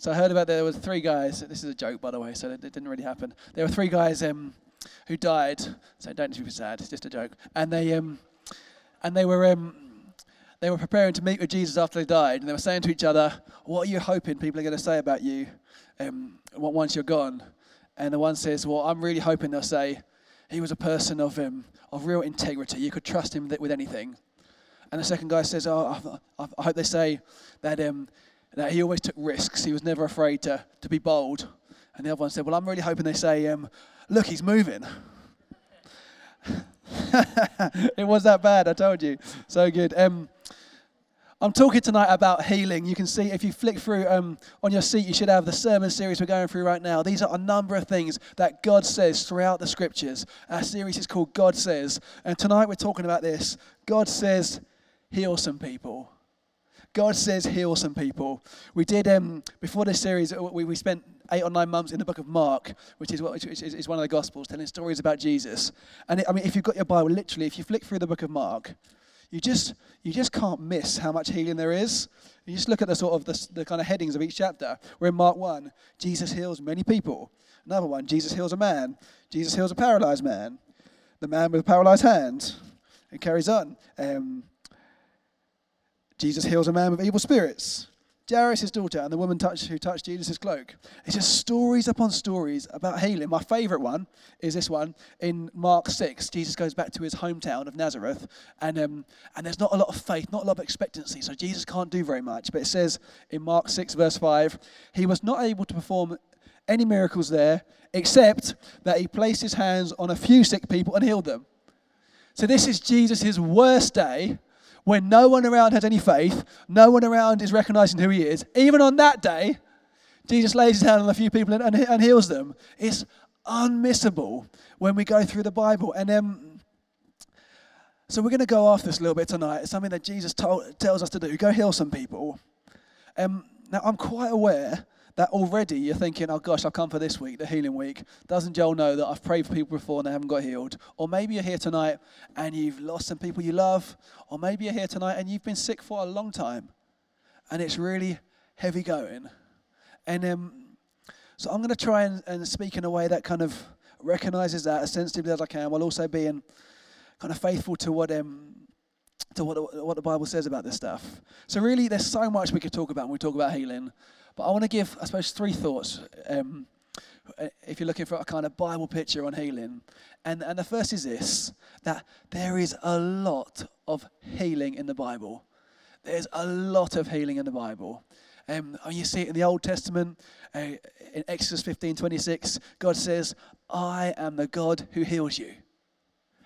So I heard about there were three guys. This is a joke, by the way, so it didn't really happen. There were three guys um, who died. So don't be sad. It's just a joke. And they um, and they were um, they were preparing to meet with Jesus after they died, and they were saying to each other, "What are you hoping people are going to say about you um, once you're gone?" And the one says, "Well, I'm really hoping they'll say he was a person of um, of real integrity. You could trust him with anything." And the second guy says, "Oh, I, I hope they say that." That he always took risks. He was never afraid to, to be bold. And the other one said, Well, I'm really hoping they say, um, Look, he's moving. it was that bad, I told you. So good. Um, I'm talking tonight about healing. You can see if you flick through um, on your seat, you should have the sermon series we're going through right now. These are a number of things that God says throughout the scriptures. Our series is called God Says. And tonight we're talking about this God says, heal some people. God says heal some people. We did, um, before this series, uh, we, we spent eight or nine months in the book of Mark, which is, what, which is, is one of the Gospels, telling stories about Jesus. And it, I mean, if you've got your Bible, literally, if you flick through the book of Mark, you just, you just can't miss how much healing there is. You just look at the sort of the, the kind of headings of each chapter. We're in Mark 1, Jesus heals many people. Another one, Jesus heals a man. Jesus heals a paralyzed man. The man with a paralyzed hand. It carries on. Um, Jesus heals a man with evil spirits. Jairus, daughter, and the woman touched, who touched Jesus' cloak. It's just stories upon stories about healing. My favorite one is this one in Mark 6. Jesus goes back to his hometown of Nazareth, and, um, and there's not a lot of faith, not a lot of expectancy, so Jesus can't do very much. But it says in Mark 6, verse 5, he was not able to perform any miracles there except that he placed his hands on a few sick people and healed them. So this is Jesus' worst day when no one around has any faith, no one around is recognizing who he is, even on that day, Jesus lays his hand on a few people and, and, heals them. It's unmissable when we go through the Bible. And um, so we're going to go off this a little bit tonight. It's something that Jesus told, tells us to do. Go heal some people. Um, now, I'm quite aware that already you're thinking, oh gosh, I've come for this week, the healing week. Doesn't Joel know that I've prayed for people before and they haven't got healed? Or maybe you're here tonight and you've lost some people you love. Or maybe you're here tonight and you've been sick for a long time and it's really heavy going. And um, so I'm going to try and, and speak in a way that kind of recognizes that as sensitively as I can while also being kind of faithful to what um, to what, what the Bible says about this stuff. So really, there's so much we could talk about when we talk about healing. But I want to give, I suppose, three thoughts um, if you're looking for a kind of Bible picture on healing. And, and the first is this that there is a lot of healing in the Bible. There's a lot of healing in the Bible. Um, you see it in the Old Testament, uh, in Exodus 15 26, God says, I am the God who heals you.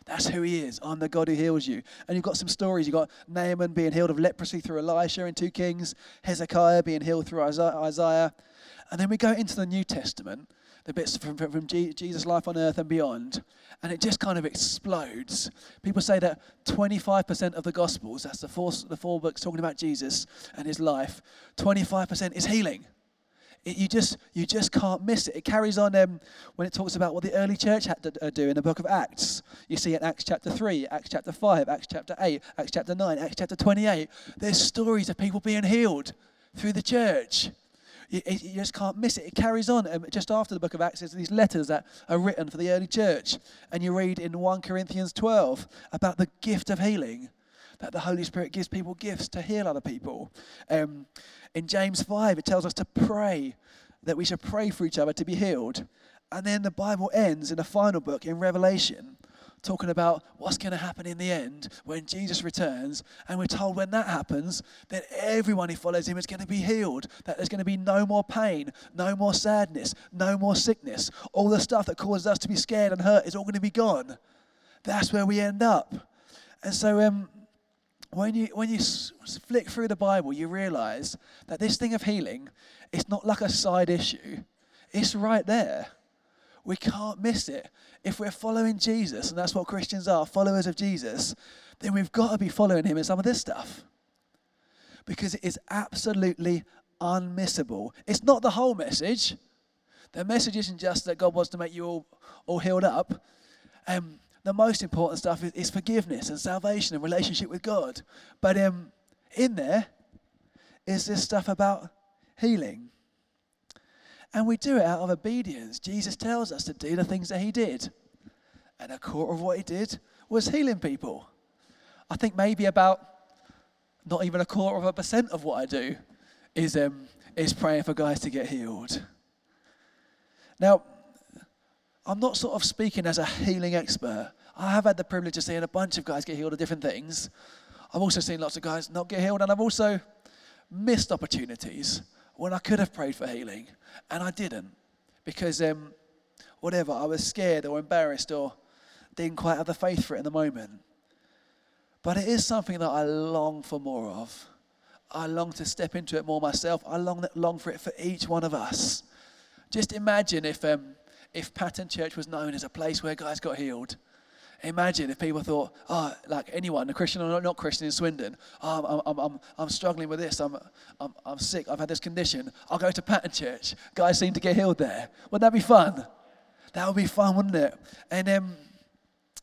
That's who he is. I'm the God who heals you. And you've got some stories. You've got Naaman being healed of leprosy through Elisha in 2 Kings, Hezekiah being healed through Isaiah. And then we go into the New Testament, the bits from, from Jesus' life on earth and beyond, and it just kind of explodes. People say that 25% of the Gospels, that's the four, the four books talking about Jesus and his life, 25% is healing. It, you just you just can't miss it. It carries on um, when it talks about what the early church had to uh, do in the book of Acts. You see in Acts chapter 3, Acts chapter 5, Acts chapter 8, Acts chapter 9, Acts chapter 28. There's stories of people being healed through the church. You, just can't miss it. It carries on. Um, just after the book of Acts, there's these letters that are written for the early church. And you read in 1 Corinthians 12 about the gift of healing that the Holy Spirit gives people gifts to heal other people. Um, in James 5, it tells us to pray, that we should pray for each other to be healed. And then the Bible ends in the final book in Revelation, talking about what's going to happen in the end when Jesus returns. And we're told when that happens, that everyone who follows him is going to be healed, that there's going to be no more pain, no more sadness, no more sickness. All the stuff that causes us to be scared and hurt is all going to be gone. That's where we end up. And so, um, when you, when you flick through the Bible, you realize that this thing of healing is not like a side issue, it's right there. We can't miss it. If we're following Jesus, and that's what Christians are, followers of Jesus, then we've got to be following him in some of this stuff. Because it is absolutely unmissable. It's not the whole message. The message isn't just that God wants to make you all, all healed up. Um, the most important stuff is, is forgiveness and salvation and relationship with God. But um, in there is this stuff about healing. And we do it out of obedience. Jesus tells us to do the things that he did. And a quarter of what he did was healing people. I think maybe about not even a quarter of a percent of what I do is, um, is praying for guys to get healed. Now, I'm not sort of speaking as a healing expert. I have had the privilege of seeing a bunch of guys get healed of different things. I've also seen lots of guys not get healed, and I've also missed opportunities when I could have prayed for healing and I didn't because um, whatever, I was scared or embarrassed or didn't quite have the faith for it in the moment. But it is something that I long for more of. I long to step into it more myself. I long, long for it for each one of us. Just imagine if, um, if Pattern Church was known as a place where guys got healed Imagine if people thought, oh, like anyone, a Christian or not Christian in Swindon, oh, I'm, I'm, I'm, I'm struggling with this, I'm, I'm, I'm sick, I've had this condition, I'll go to Pattern Church. Guys seem to get healed there. Wouldn't that be fun? That would be fun, wouldn't it? And, um,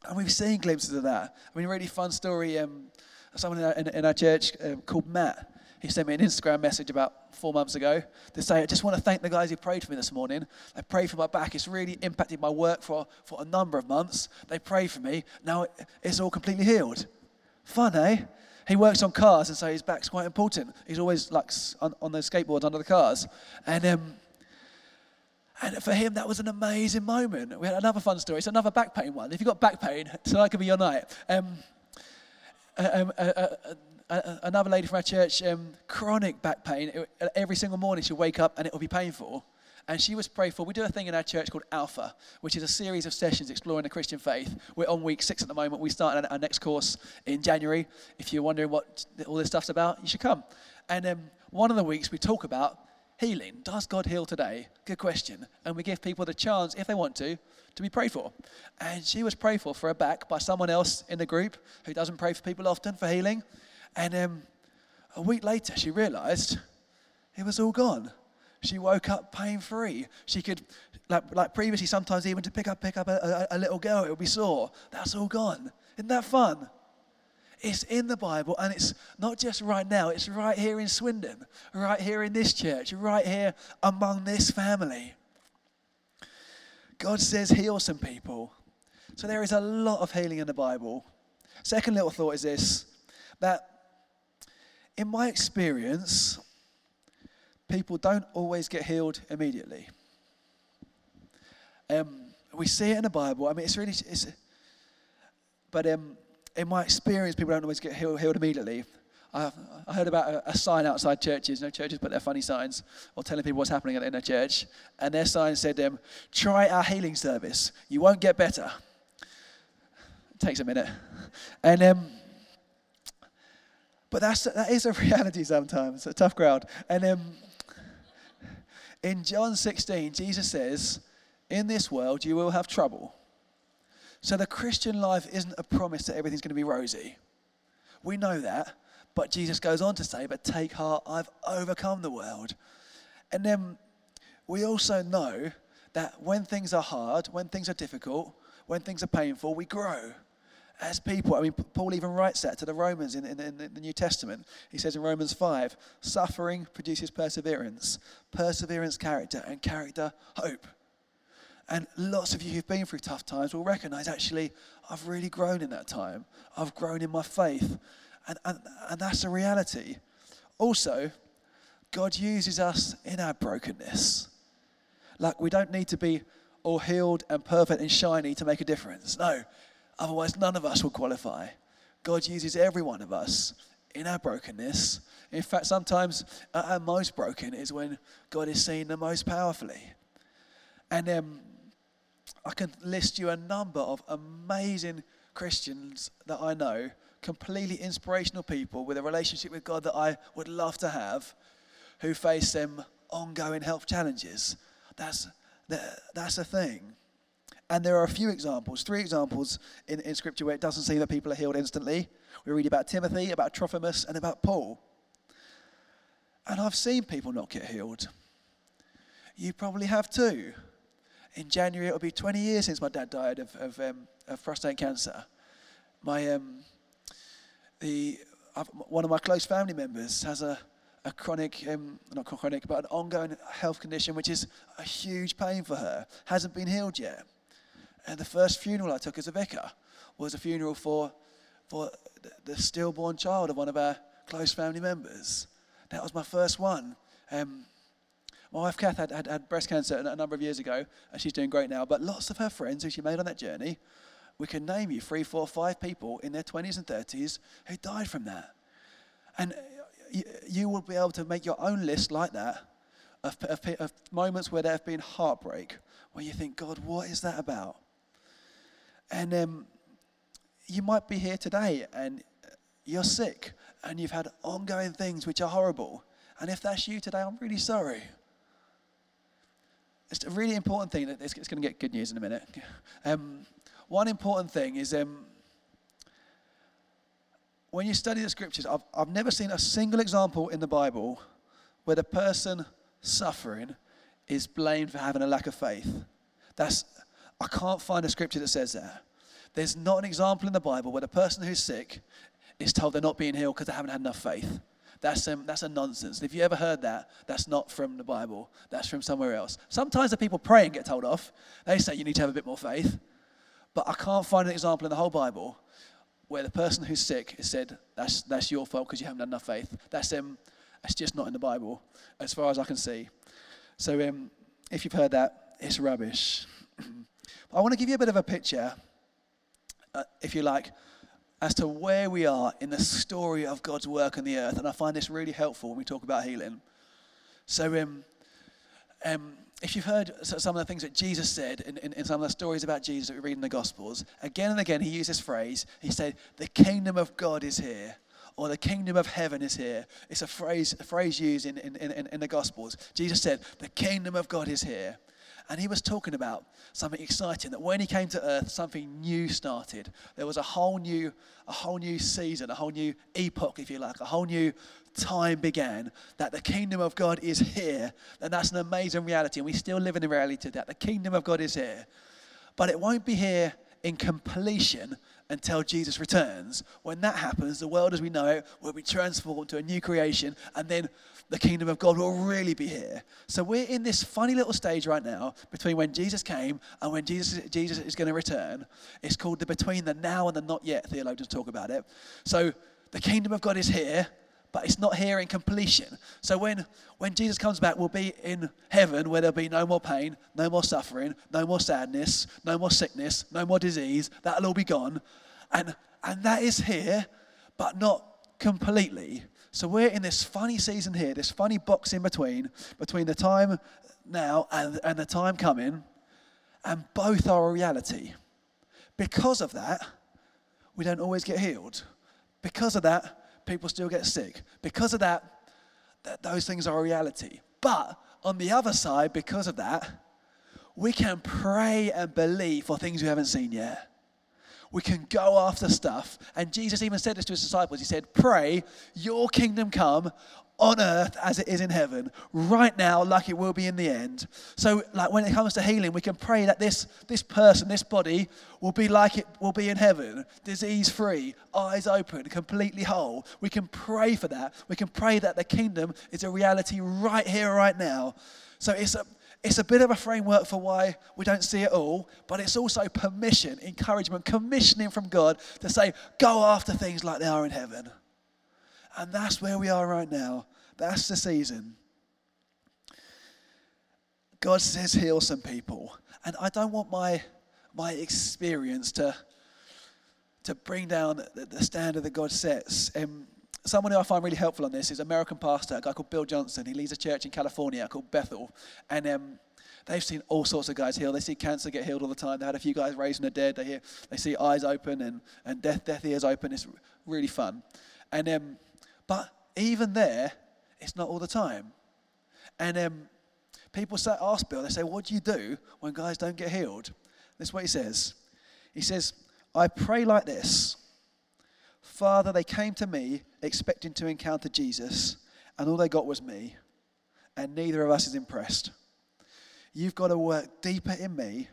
and we've seen glimpses of that. I mean, really fun story. Um, someone in our, in, in our church um, called Matt he sent me an Instagram message about four months ago to say, I just want to thank the guys who prayed for me this morning. They prayed for my back. It's really impacted my work for, for a number of months. They prayed for me. Now it's all completely healed. Fun, eh? He works on cars, and so his back's quite important. He's always like on, on the skateboards under the cars. And, um, and for him, that was an amazing moment. We had another fun story. It's another back pain one. If you've got back pain, tonight could be your night. Um, um, uh, uh, another lady from our church, um, chronic back pain. It, every single morning she'll wake up and it will be painful. And she was prayed for. We do a thing in our church called Alpha, which is a series of sessions exploring the Christian faith. We're on week six at the moment. We start our next course in January. If you're wondering what all this stuff's about, you should come. And um, one of the weeks we talk about healing. Does God heal today? Good question. And we give people the chance, if they want to, to be prayed for. And she was prayed for for her back by someone else in the group who doesn't pray for people often for healing. And um, a week later, she realized it was all gone. She woke up pain free. She could, like, like previously, sometimes even to pick up, pick up a, a, a little girl, it would be sore. That's all gone. Isn't that fun? It's in the Bible, and it's not just right now, it's right here in Swindon, right here in this church, right here among this family. God says, heal some people. So there is a lot of healing in the Bible. Second little thought is this that in my experience, people don't always get healed immediately. Um, we see it in the Bible. I mean, it's really, it's, but um, in my experience, people don't always get healed, healed immediately. I, heard about a, sign outside churches. You know, churches put their funny signs or telling people what's happening in a church. And their sign said, um, try our healing service. You won't get better. It takes a minute. And um, but that's, that is a reality sometimes. A tough crowd. And um, in John 16, Jesus says, In this world you will have trouble. So the Christian life isn't a promise that everything's going to be rosy. We know that. But Jesus goes on to say, But take heart, I've overcome the world. And then we also know that when things are hard, when things are difficult, when things are painful, we grow as people. I mean, Paul even writes that to the Romans in, in, in, the New Testament. He says in Romans 5 suffering produces perseverance, perseverance, character, and character, hope. And lots of you who've been through tough times will recognize actually, I've really grown in that time. I've grown in my faith. And, and, and that's a reality. Also, God uses us in our brokenness. Like, we don't need to be all healed and perfect and shiny to make a difference. No, Otherwise, none of us will qualify. God uses every one of us in our brokenness. In fact, sometimes our most broken is when God is seen the most powerfully. And um, I can list you a number of amazing Christians that I know, completely inspirational people with a relationship with God that I would love to have, who face some ongoing health challenges. That's, that's a thing. And there are a few examples, three examples in, in Scripture where it doesn't say that people are healed instantly. We read about Timothy, about Trophimus, and about Paul. And I've seen people not get healed. You probably have too. In January, it'll be 20 years since my dad died of, of, um, of prostate cancer. My, um, the, one of my close family members has a, a chronic, um, not chronic, but an ongoing health condition, which is a huge pain for her, hasn't been healed yet. And the first funeral I took as a vicar was a funeral for, for the stillborn child of one of our close family members. That was my first one. Um, my wife Kath had, had, had, breast cancer a number of years ago, and she's doing great now. But lots of her friends who she made on that journey, we can name you three, four, five people in their 20s and 30s who died from that. And you, will be able to make your own list like that of, of, of moments where there have been heartbreak, where you think, God, what is that about? And um, you might be here today and you're sick and you've had ongoing things which are horrible. And if that's you today, I'm really sorry. It's a really important thing that it's, it's going to get good news in a minute. Um, one important thing is um, when you study the scriptures, I've, I've never seen a single example in the Bible where the person suffering is blamed for having a lack of faith. That's, I can't find a scripture that says that. There's not an example in the Bible where the person who's sick is told they're not being healed because they haven't had enough faith. That's, um, that's a nonsense. If you ever heard that, that's not from the Bible. That's from somewhere else. Sometimes the people pray and get told off. They say you need to have a bit more faith. But I can't find an example in the whole Bible where the person who's sick is said, that's, that's your fault because you haven't had enough faith. That's, um, that's just not in the Bible, as far as I can see. So um, if you've heard that, it's rubbish. I want to give you a bit of a picture, uh, if you like, as to where we are in the story of God's work on the earth. And I find this really helpful when we talk about healing. So, um, um, if you've heard some of the things that Jesus said in, in, in, some of the stories about Jesus that we read in the Gospels, again and again he used this phrase. He said, The kingdom of God is here, or the kingdom of heaven is here. It's a phrase, a phrase used in, in, in, in the Gospels. Jesus said, The kingdom of God is here. And he was talking about something exciting that when he came to earth, something new started. There was a whole new, a whole new season, a whole new epoch, if you like, a whole new time began. That the kingdom of God is here. And that's an amazing reality. And we still live in the reality that the kingdom of God is here. But it won't be here in completion until Jesus returns. When that happens, the world as we know it will be transformed to a new creation, and then the kingdom of God will really be here. So we're in this funny little stage right now between when Jesus came and when Jesus, Jesus is going to return. It's called the between the now and the not yet. Theologians talk about it. So the kingdom of God is here, but it's not here in completion. So when, when Jesus comes back, we'll be in heaven where there'll be no more pain, no more suffering, no more sadness, no more sickness, no more disease. That'll all be gone. And, and that is here, but not completely. So we're in this funny season here, this funny box in between, between the time now and, and the time coming, and both are a reality. Because of that, we don't always get healed. Because of that, people still get sick. Because of that, th- those things are a reality. But on the other side, because of that, we can pray and believe for things we haven't seen yet we can go after stuff. And Jesus even said this to his disciples. He said, Pray, your kingdom come on earth as it is in heaven, right now, like it will be in the end. So, like when it comes to healing, we can pray that this, this person, this body, will be like it will be in heaven, disease free, eyes open, completely whole. We can pray for that. We can pray that the kingdom is a reality right here, right now. So it's a it's a bit of a framework for why we don't see it all, but it's also permission, encouragement, commissioning from God to say, go after things like they are in heaven. And that's where we are right now. That's the season. God says, heal some people. And I don't want my, my experience to, to bring down the, standard that God sets. Um, someone who I find really helpful on this is American pastor, a guy called Bill Johnson. He leads a church in California called Bethel. And um, they've seen all sorts of guys healed. They see cancer get healed all the time. They had a few guys raised from the dead. They, hear, they see eyes open and, and death, death ears open. It's really fun. And, um, but even there, it's not all the time. And um, people say, ask Bill, they say, what do you do when guys don't get healed? This is what he says. He says, I pray like this. Father, they came to me expecting to encounter Jesus, and all they got was me, and neither of us is impressed. You've got to work deeper in me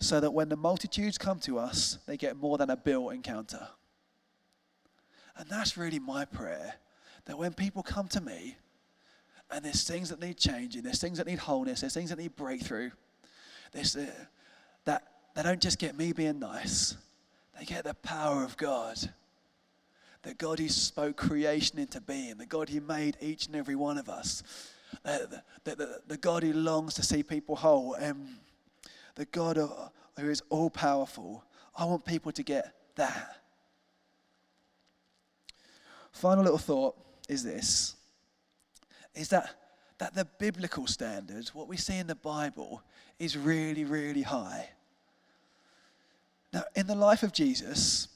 so that when the multitudes come to us, they get more than a Bill encounter. And that's really my prayer that when people come to me and there's things that need changing, there's things that need wholeness, there's things that need breakthrough, there's, uh, that they don't just get me being nice, they get the power of God. That God who spoke creation into being, the God who made each and every one of us, the, the, the, the God who longs to see people whole, um, the God who is all powerful. I want people to get that. Final little thought is this is that, that the biblical standard, what we see in the Bible, is really, really high. Now, in the life of Jesus,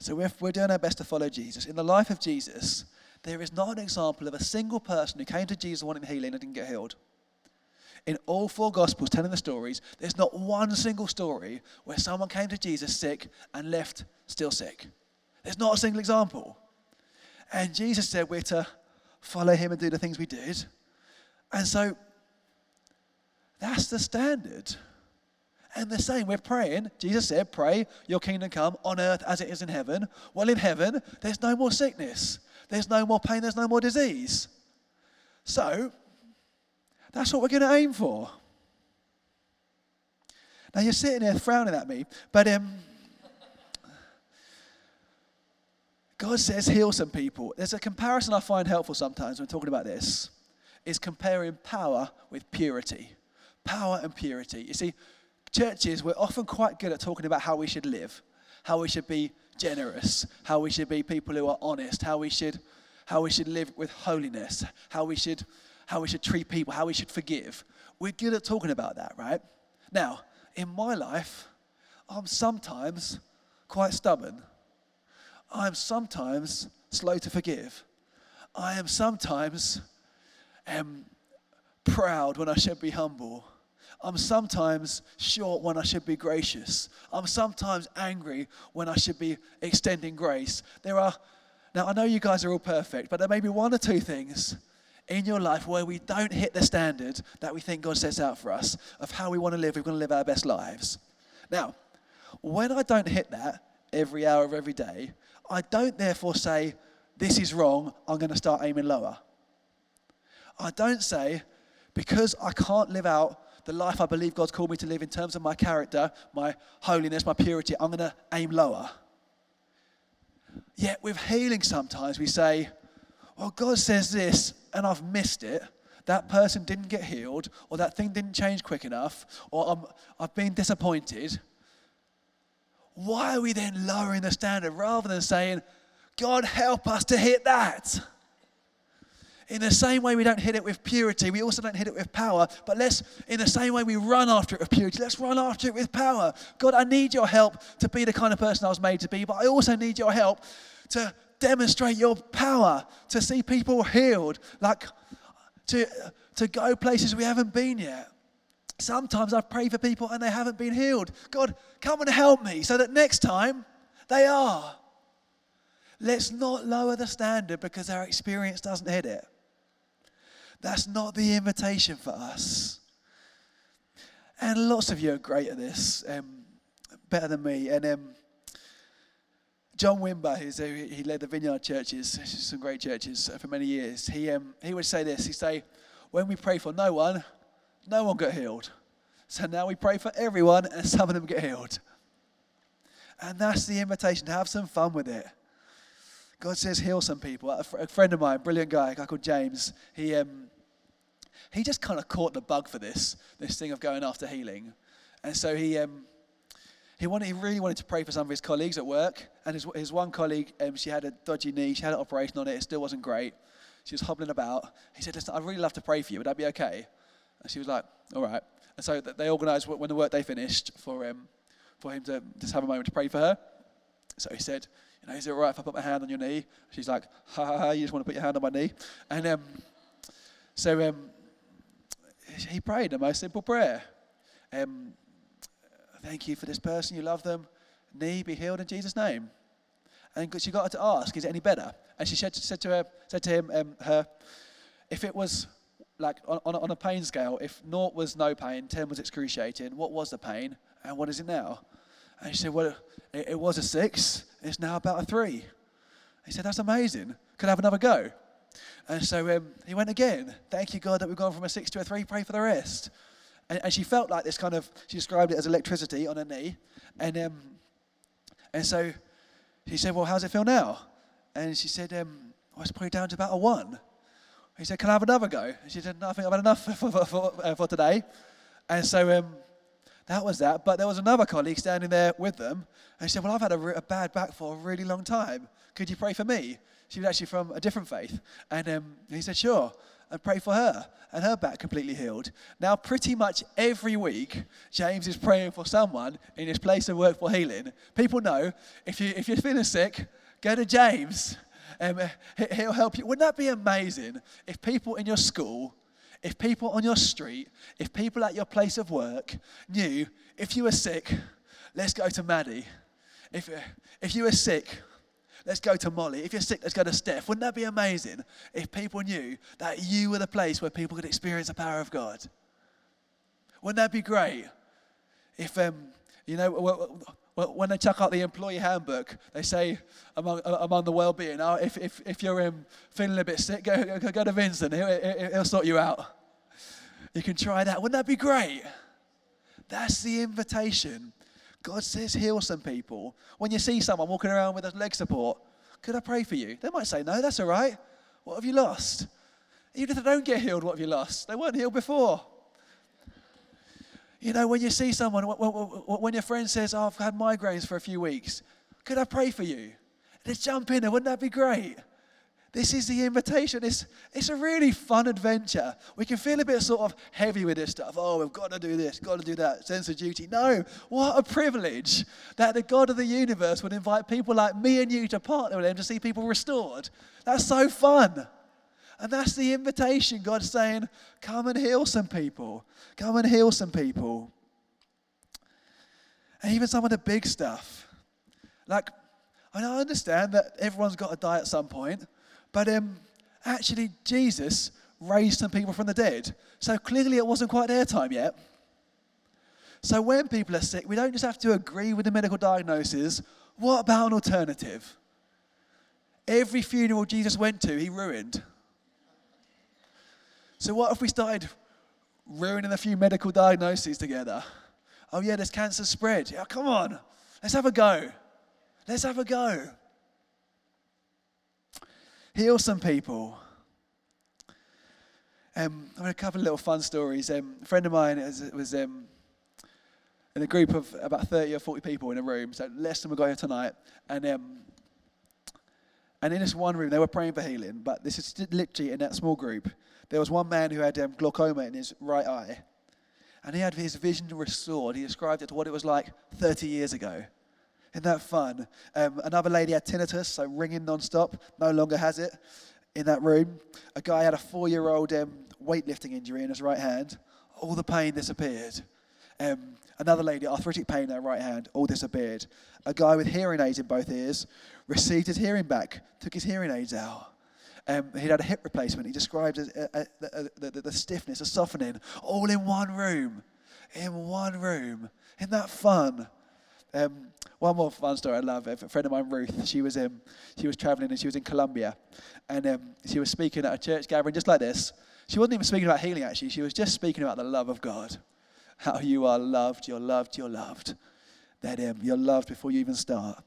so we're, we're doing our best to follow Jesus. In the life of Jesus, there is not an example of a single person who came to Jesus wanting healing and didn't get healed. In all four Gospels telling the stories, there's not one single story where someone came to Jesus sick and left still sick. There's not a single example. And Jesus said we're to follow him and do the things we did. And so that's the standard. And the same, we're praying. Jesus said, Pray, your kingdom come on earth as it is in heaven. Well, in heaven, there's no more sickness, there's no more pain, there's no more disease. So, that's what we're going to aim for. Now, you're sitting there frowning at me, but um, God says heal some people. There's a comparison I find helpful sometimes when talking about this, is comparing power with purity. Power and purity. You see, churches, we're often quite good at talking about how we should live, how we should be generous, how we should be people who are honest, how we should, how we should live with holiness, how we should, how we should treat people, how we should forgive. We're good at talking about that, right? Now, in my life, I'm sometimes quite stubborn. I'm sometimes slow to forgive. I am sometimes um, proud when I should be humble. I'm sometimes short when I should be gracious. I'm sometimes angry when I should be extending grace. There are, now I know you guys are all perfect, but there may be one or two things in your life where we don't hit the standard that we think God sets out for us of how we want to live, we're going to live our best lives. Now, when I don't hit that every hour of every day, I don't therefore say, this is wrong, I'm going to start aiming lower. I don't say, because I can't live out the life I believe God's called me to live in terms of my character, my holiness, my purity, I'm going to aim lower. Yet with healing, sometimes we say, well, God says this and I've missed it. That person didn't get healed, or that thing didn't change quick enough, or I'm, I've been disappointed. Why are we then lowering the standard rather than saying, God, help us to hit that? In the same way we don't hit it with purity, we also don't hit it with power. But let's, in the same way we run after it with purity, let's run after it with power. God, I need your help to be the kind of person I was made to be, but I also need your help to demonstrate your power, to see people healed, like to, to go places we haven't been yet. Sometimes I pray for people and they haven't been healed. God, come and help me so that next time they are. Let's not lower the standard because our experience doesn't hit it. That's not the invitation for us. And lots of you are great at this, um, better than me. And um, John Wimber, who's he led the Vineyard churches, some great churches for many years. He um, he would say this. He'd say, "When we pray for no one, no one got healed. So now we pray for everyone, and some of them get healed." And that's the invitation to have some fun with it. God says heal some people. A, a friend of mine, brilliant guy, a guy called James, he, um, he just kind of caught the bug for this, this thing of going after healing. And so he, um, he, wanted, he really wanted to pray for some of his colleagues at work. And his, his one colleague, um, she had a dodgy knee, she had an operation on it, it still wasn't great. She was hobbling about. He said, Listen, I'd really love to pray for you. Would that be okay? And she was like, All right. And so they organised when the work day finished for, um, for him to just have a moment to pray for her. So he said, you know, is it all right if I put my hand on your knee? She's like, ha ha ha, you just want to put your hand on my knee? And um, so um, he prayed the most simple prayer. Um, thank you for this person, you love them. Knee be healed in Jesus' name. And she got her to ask, is it any better? And she said, said to her, said to him, um, her, if it was like on, on, on a pain scale, if naught was no pain, 10 was excruciating, what was the pain and what is it now? And she said, Well, it, it was a six, it's now about a three. He said, That's amazing. Could I have another go? And so um, he went again. Thank you, God, that we've gone from a six to a three. Pray for the rest. And, and she felt like this kind of, she described it as electricity on her knee. And, um, and so he said, Well, how's it feel now? And she said, um, well, it's probably down to about a one. He said, Can I have another go? And she said, No, I think I've had enough for, for, for, uh, for today. And so um, that was that. But there was another colleague standing there with them. And she said, Well, I've had a, re- a bad back for a really long time. Could you pray for me? She was actually from a different faith. And um, he said, Sure. And pray for her. And her back completely healed. Now, pretty much every week, James is praying for someone in his place of work for healing. People know if, you, if you're feeling sick, go to James. Um, he'll help you. Wouldn't that be amazing if people in your school, if people on your street, if people at your place of work knew if you were sick, let's go to Maddie. If, if you were sick, let's go to Molly. If you're sick, let's go to Steph. Wouldn't that be amazing if people knew that you were the place where people could experience the power of God? Wouldn't that be great? If, um, you know, when they chuck out the employee handbook, they say among, among the well-being, oh, if, if, if you're um, feeling a bit sick, go, go, go to Vincent. He'll, he'll sort you out. You can try that. Wouldn't that be great? That's the invitation. God says heal some people. When you see someone walking around with a leg support, could I pray for you? They might say, no, that's all right. What have you lost? Even if they don't get healed, what have you lost? They weren't healed before. You know, when you see someone, when your friend says, oh, I've had migraines for a few weeks, could I pray for you? Let's jump in there. Wouldn't that be great? This is the invitation. It's, it's a really fun adventure. We can feel a bit sort of heavy with this stuff. Oh, we've got to do this, got to do that, sense of duty. No, what a privilege that the God of the universe would invite people like me and you to partner with Him to see people restored. That's so fun. And that's the invitation. God's saying, come and heal some people. Come and heal some people. And even some of the big stuff. Like, I understand that everyone's got to die at some point, but um, actually, Jesus raised some people from the dead. So clearly, it wasn't quite their time yet. So when people are sick, we don't just have to agree with the medical diagnosis. What about an alternative? Every funeral Jesus went to, he ruined. So, what if we started ruining a few medical diagnoses together? Oh, yeah, this cancer spread. Yeah, come on. Let's have a go. Let's have a go. Heal some people. Um, I have a couple of little fun stories. Um, a friend of mine was, um, in a group of about 30 or 40 people in a room, so less than we're going tonight. And, um, and in this one room, they were praying for healing, but this is literally in that small group. There was one man who had um, glaucoma in his right eye, and he had his vision restored. He described it to what it was like 30 years ago. Isn't that fun? Um, another lady had tinnitus, so ringing non-stop, no longer has it in that room. A guy had a four-year-old um, weightlifting injury in his right hand. All the pain disappeared. Um, another lady, arthritic pain in her right hand, all disappeared. A guy with hearing aids in both ears received his hearing back, took his hearing aids out. Um, he'd had a hip replacement. He described uh, uh, the, the, the, stiffness, the softening, all in one room. In one room. Isn't that fun? Um, one more fun story I love. A friend of mine, Ruth, she was um, she was traveling and she was in Colombia, and um, she was speaking at a church gathering just like this. She wasn't even speaking about healing. Actually, she was just speaking about the love of God, how you are loved, you're loved, you're loved. That um, you're loved before you even start.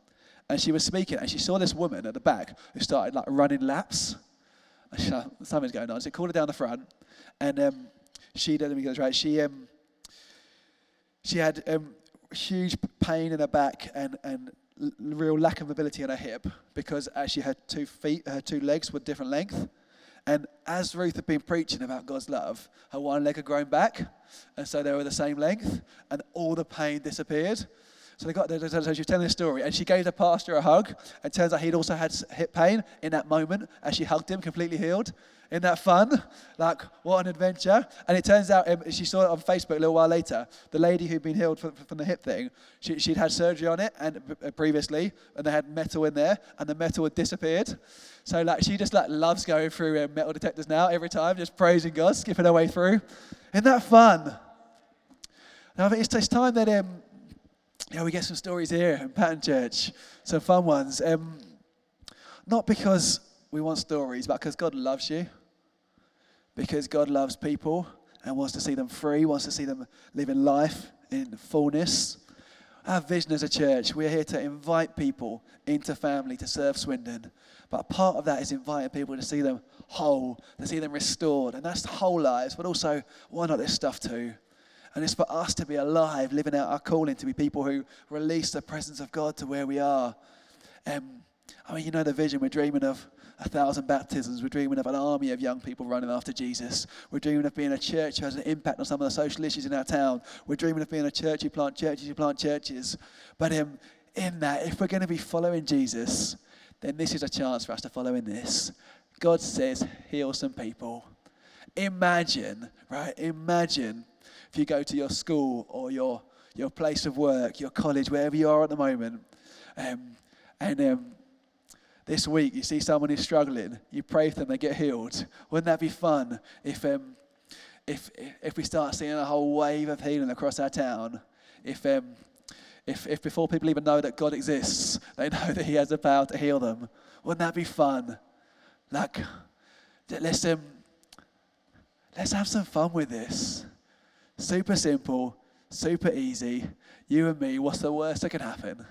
And she was speaking, and she saw this woman at the back who started like running laps something's going on. So called her down the front, and um, she, let me get this right, she, um, she had um, huge pain in her back and, and real lack of mobility in her hip because actually her two feet, her two legs were different length. And as Ruth had been preaching about God's love, her one leg had grown back, and so they were the same length, and all the pain disappeared. So they got there, so she was telling the story, and she gave the pastor a hug. And turns out he'd also had hip pain in that moment as she hugged him, completely healed. Isn't that fun? Like, what an adventure. And it turns out, um, she saw it on Facebook a little while later. The lady who'd been healed from, the hip thing, she, would had surgery on it and uh, previously, and they had metal in there, and the metal had disappeared. So, like, she just like loves going through um, metal detectors now every time, just praising God, skipping her way through. Isn't that fun? Now, I think it's, time that um, yeah, we get some stories here in Pattern Church, some fun ones. Um, not because we want stories, but because God loves you, because God loves people and wants to see them free, wants to see them living life in fullness. Our vision as a church, we're here to invite people into family to serve Swindon. But part of that is inviting people to see them whole, to see them restored. And that's whole lives, but also, why not this stuff too? And it's for us to be alive, living out our calling, to be people who release the presence of God to where we are. Um, I mean, you know the vision. We're dreaming of a thousand baptisms. We're dreaming of an army of young people running after Jesus. We're dreaming of being a church who has an impact on some of the social issues in our town. We're dreaming of being a church who plant churches, who plant churches. But um, in that, if we're going to be following Jesus, then this is a chance for us to follow in this. God says, heal some people. Imagine, right? Imagine if you go to your school or your, your place of work, your college, wherever you are at the moment, um, and um, this week you see someone who's struggling, you pray for them, they get healed. Wouldn't that be fun if, um, if, if we start seeing a whole wave of healing across our town? If, um, if, if before people even know that God exists, they know that He has the power to heal them. Wouldn't that be fun? Like, let's, um, let's have some fun with this. Super simple, super easy. You and me, what's the worst that can happen?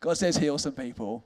God says heal some people.